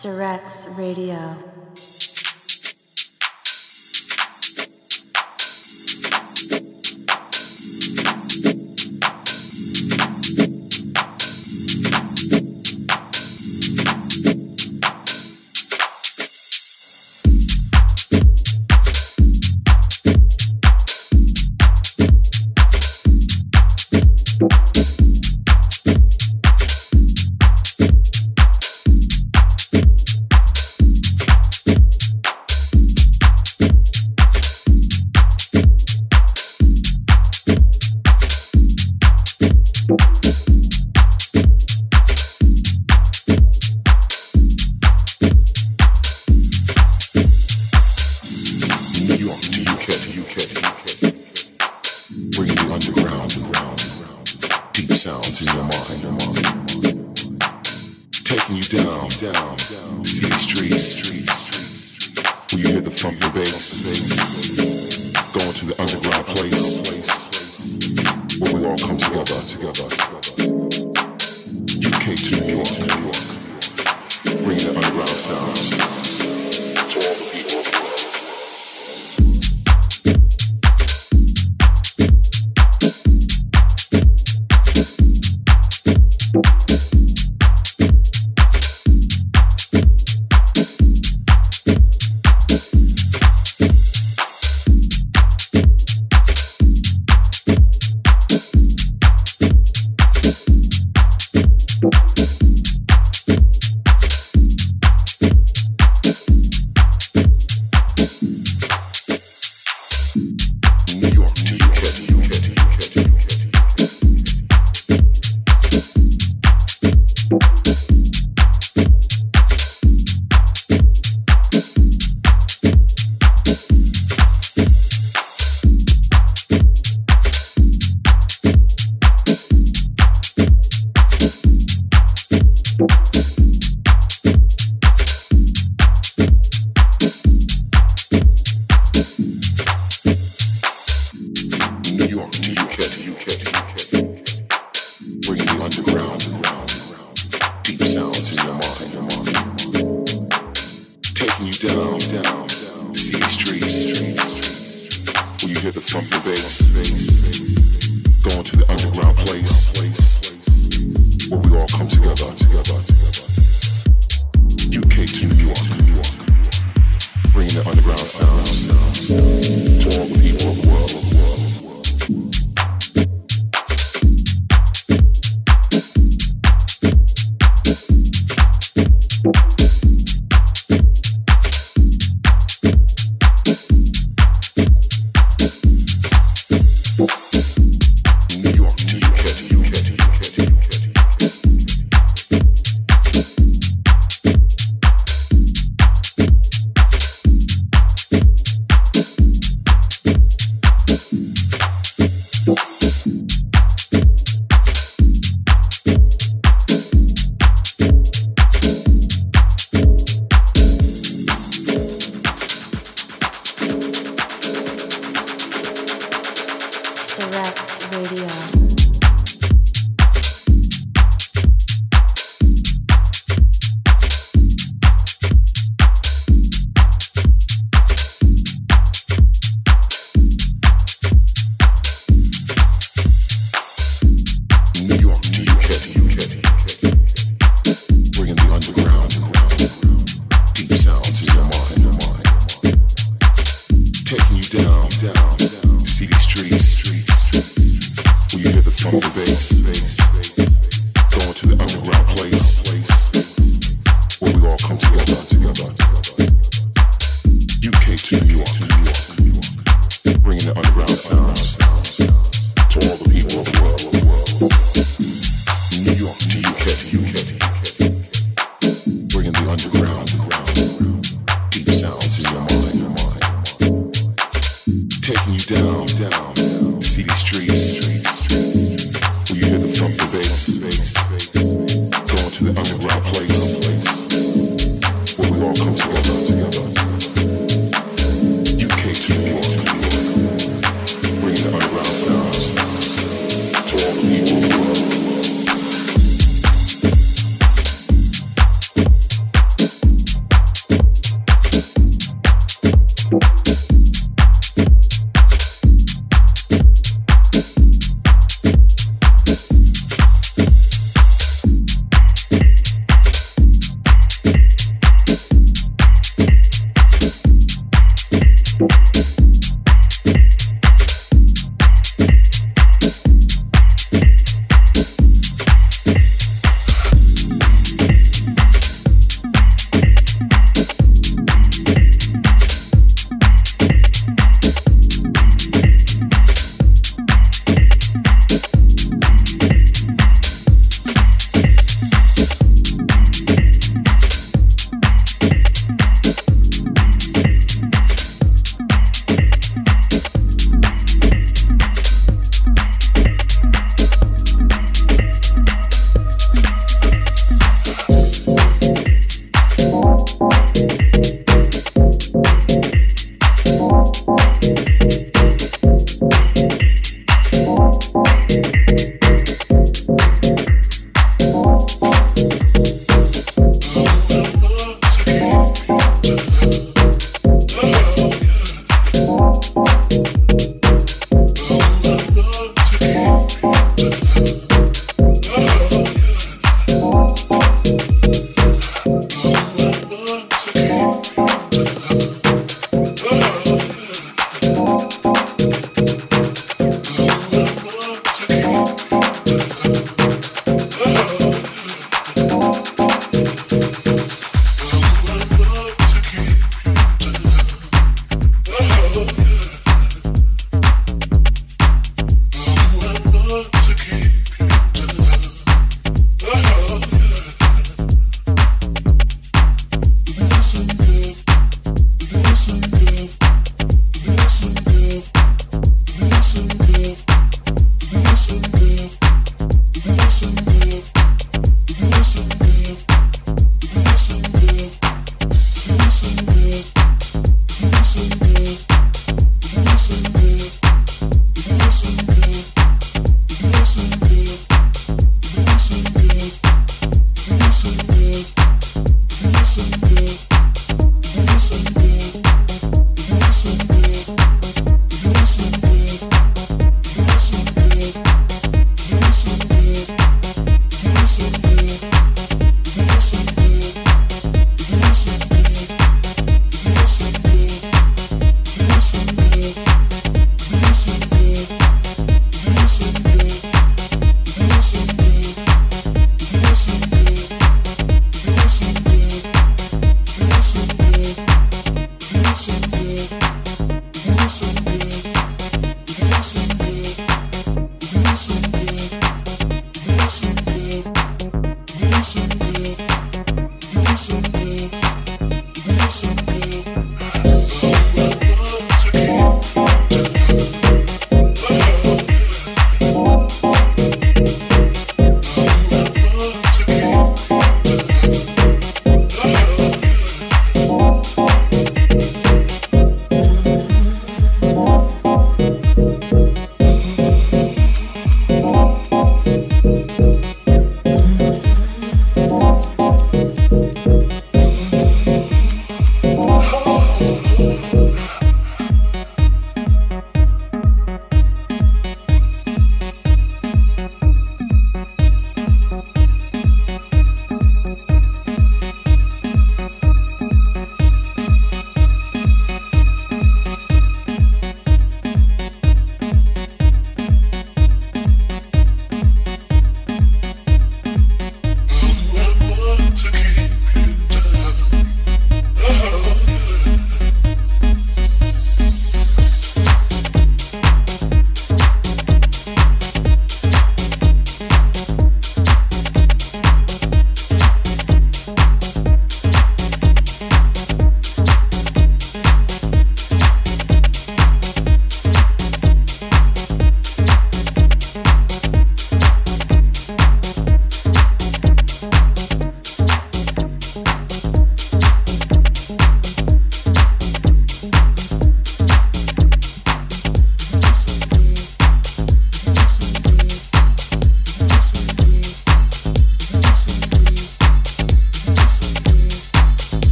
Cerecs Radio.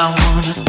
I wanna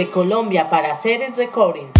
Desde Colombia para Ceres Recording.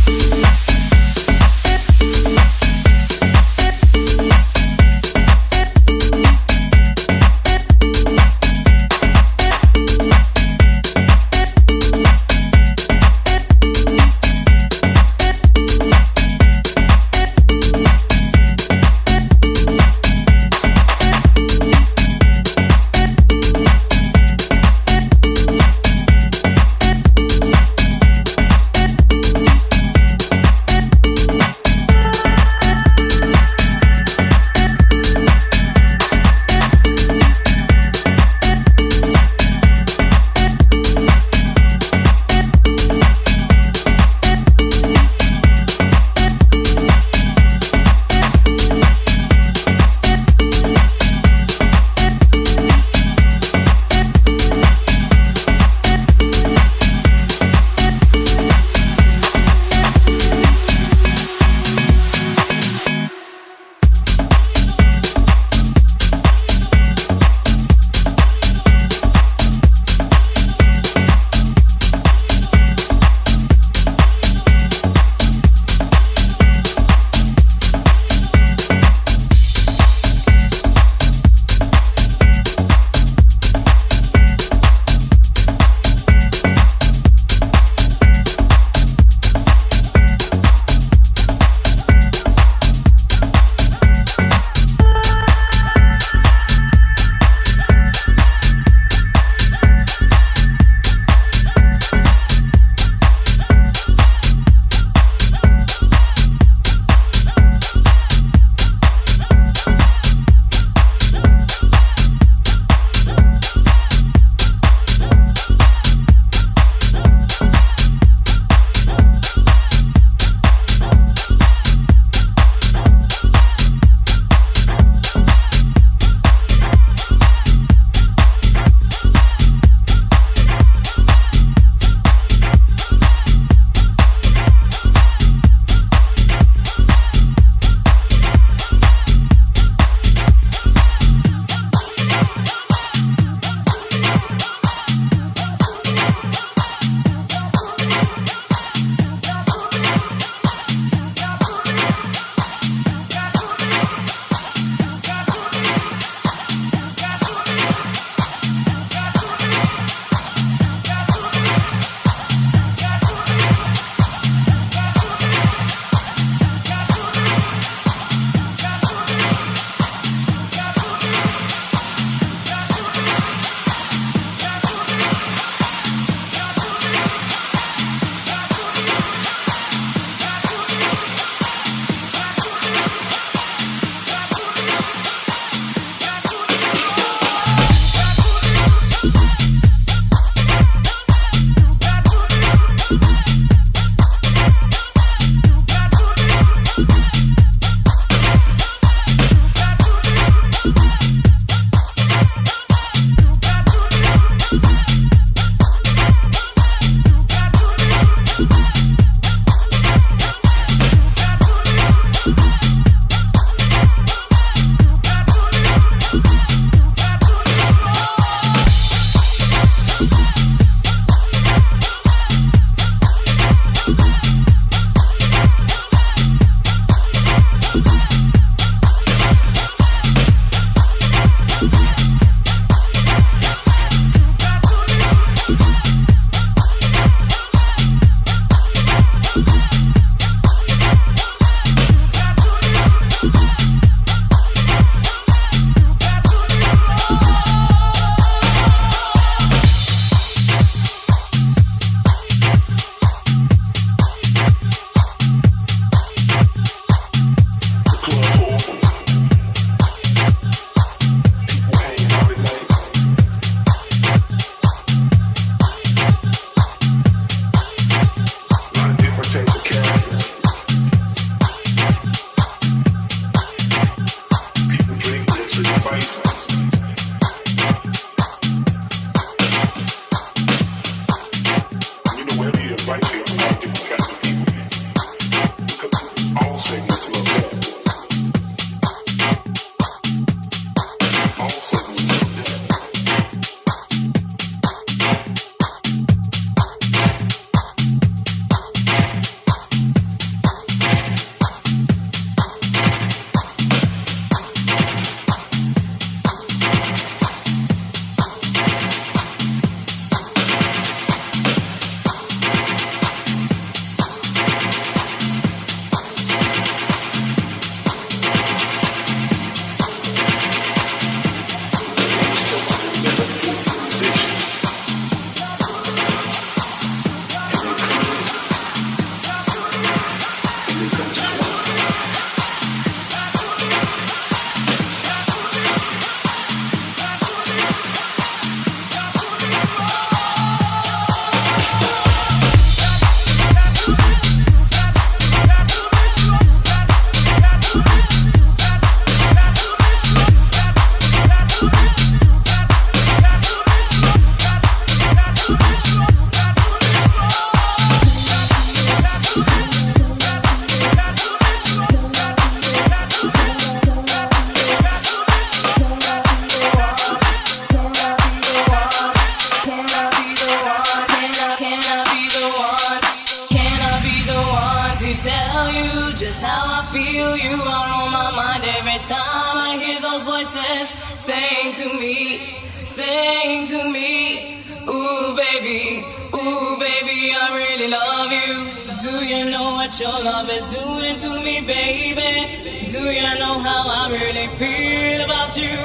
Feel about you?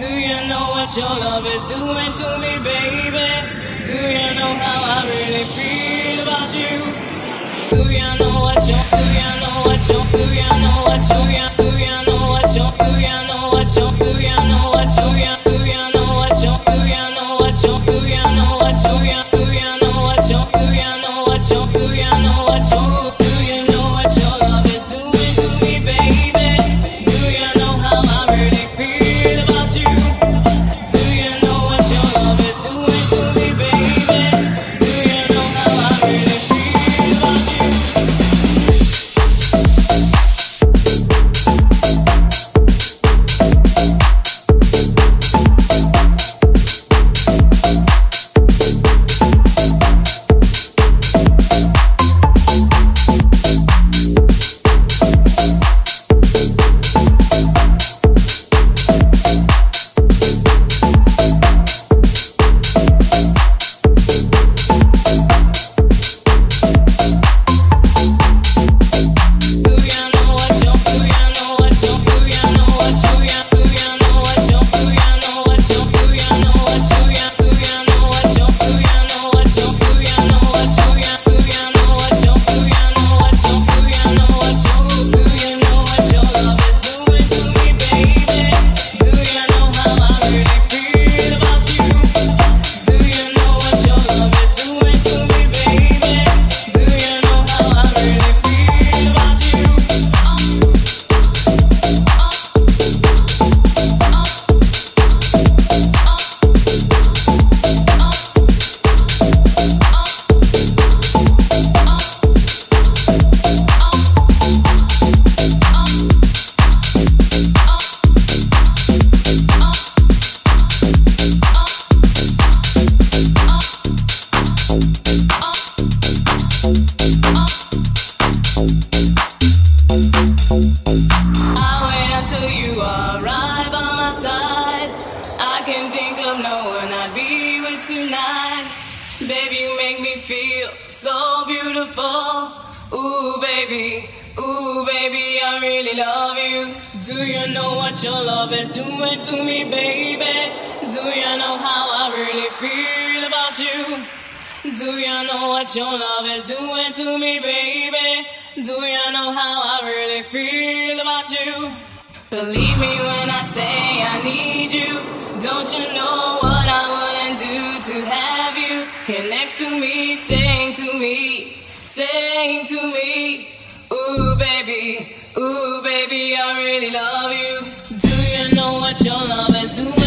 Do you know what your love is doing to me, baby? Do you know how I really feel about you? Do you know what you do you know what you do you know what you do you know what you do you know what you do you know what you do you know what you do you know what you do you know what you do you know what you do you know what you do you know what you I'd be with tonight. Baby, you make me feel so beautiful. Ooh, baby, ooh, baby, I really love you. Do you know what your love is doing to me, baby? Do you know how I really feel about you? Do you know what your love is doing to me, baby? Do you know how I really feel about you? Believe me when I say I need you. Don't you know what I wanna do to have you here next to me, saying to me, saying to me, Ooh, baby, ooh, baby, I really love you. Do you know what your love is doing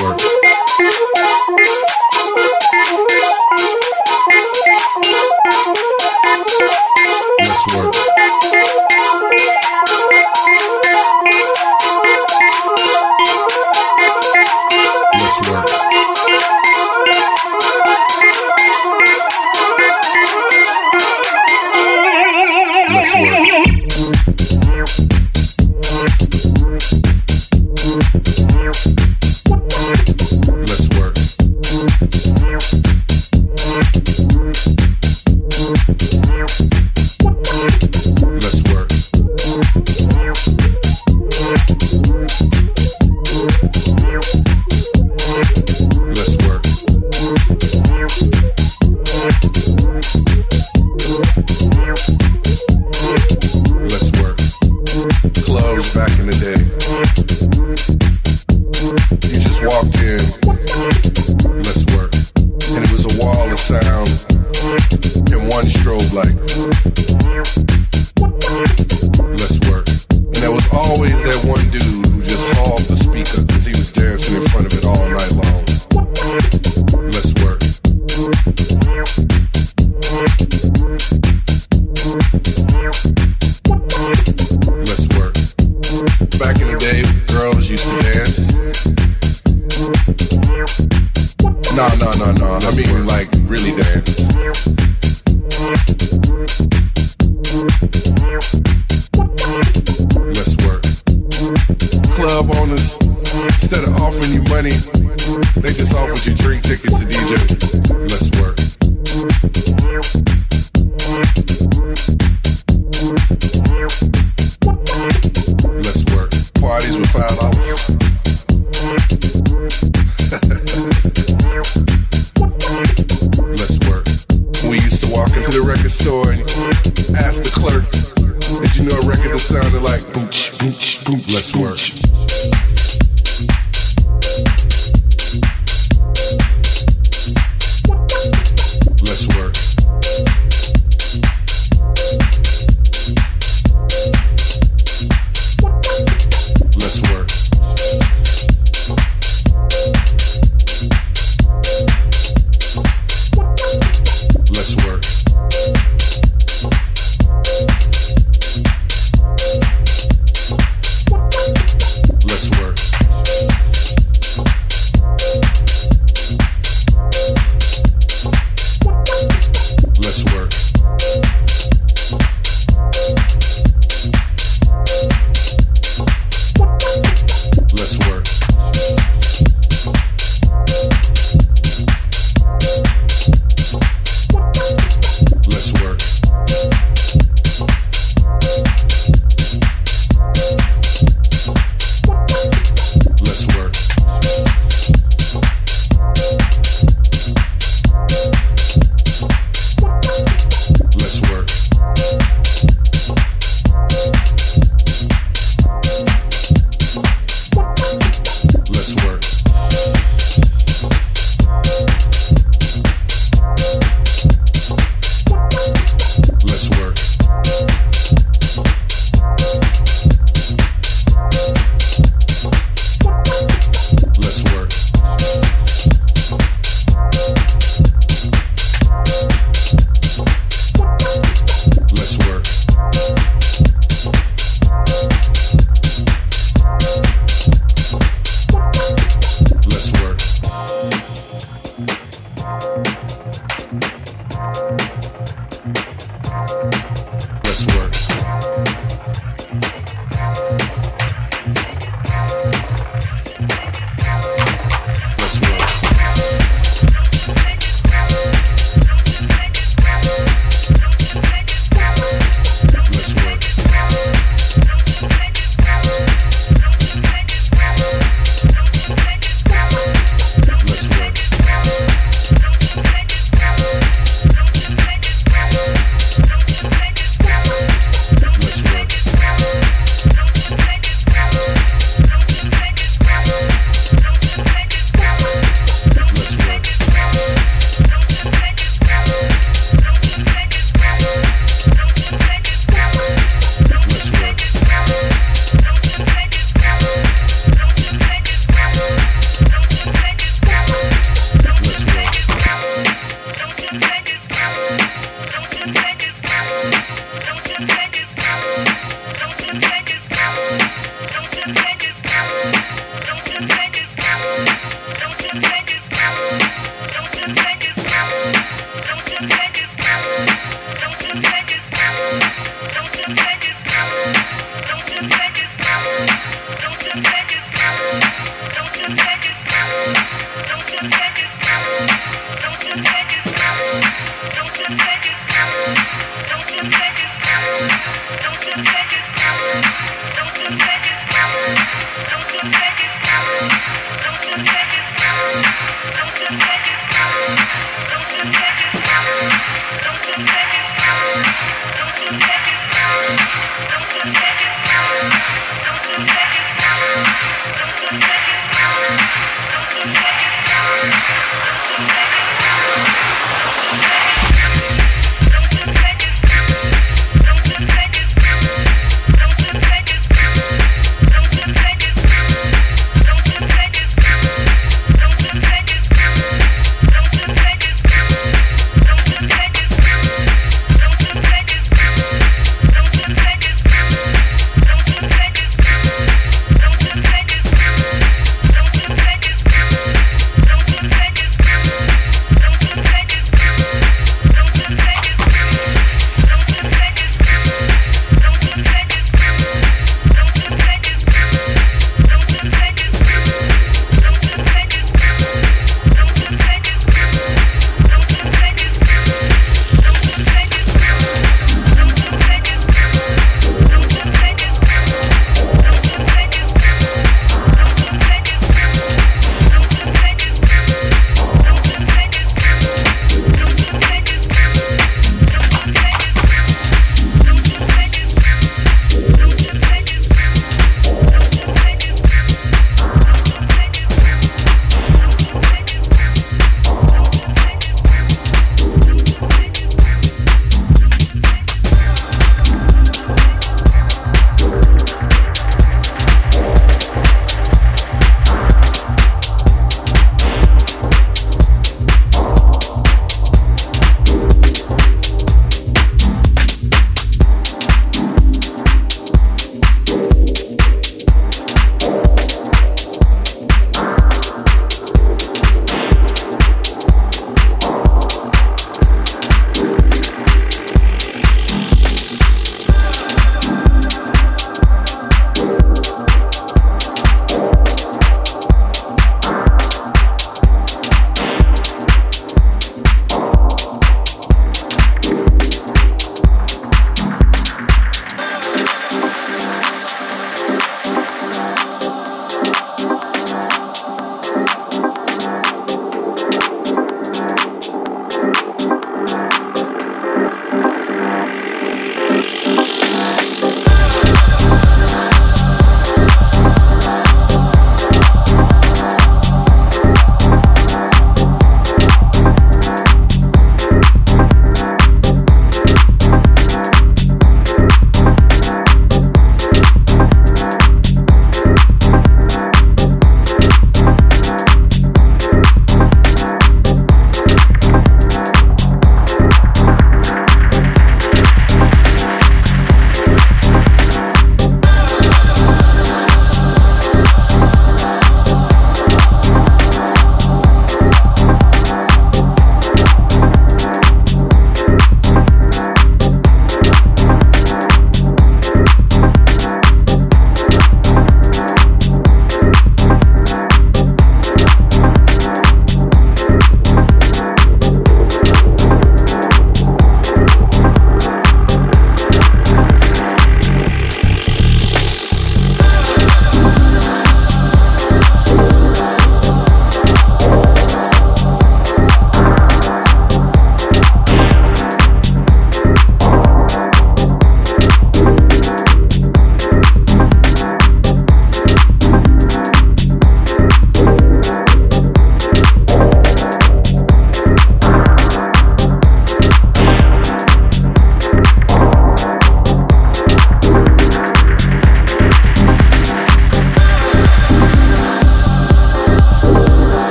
work. No, no, no, no. I mean, like, really dance.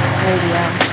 Cerecs Radio.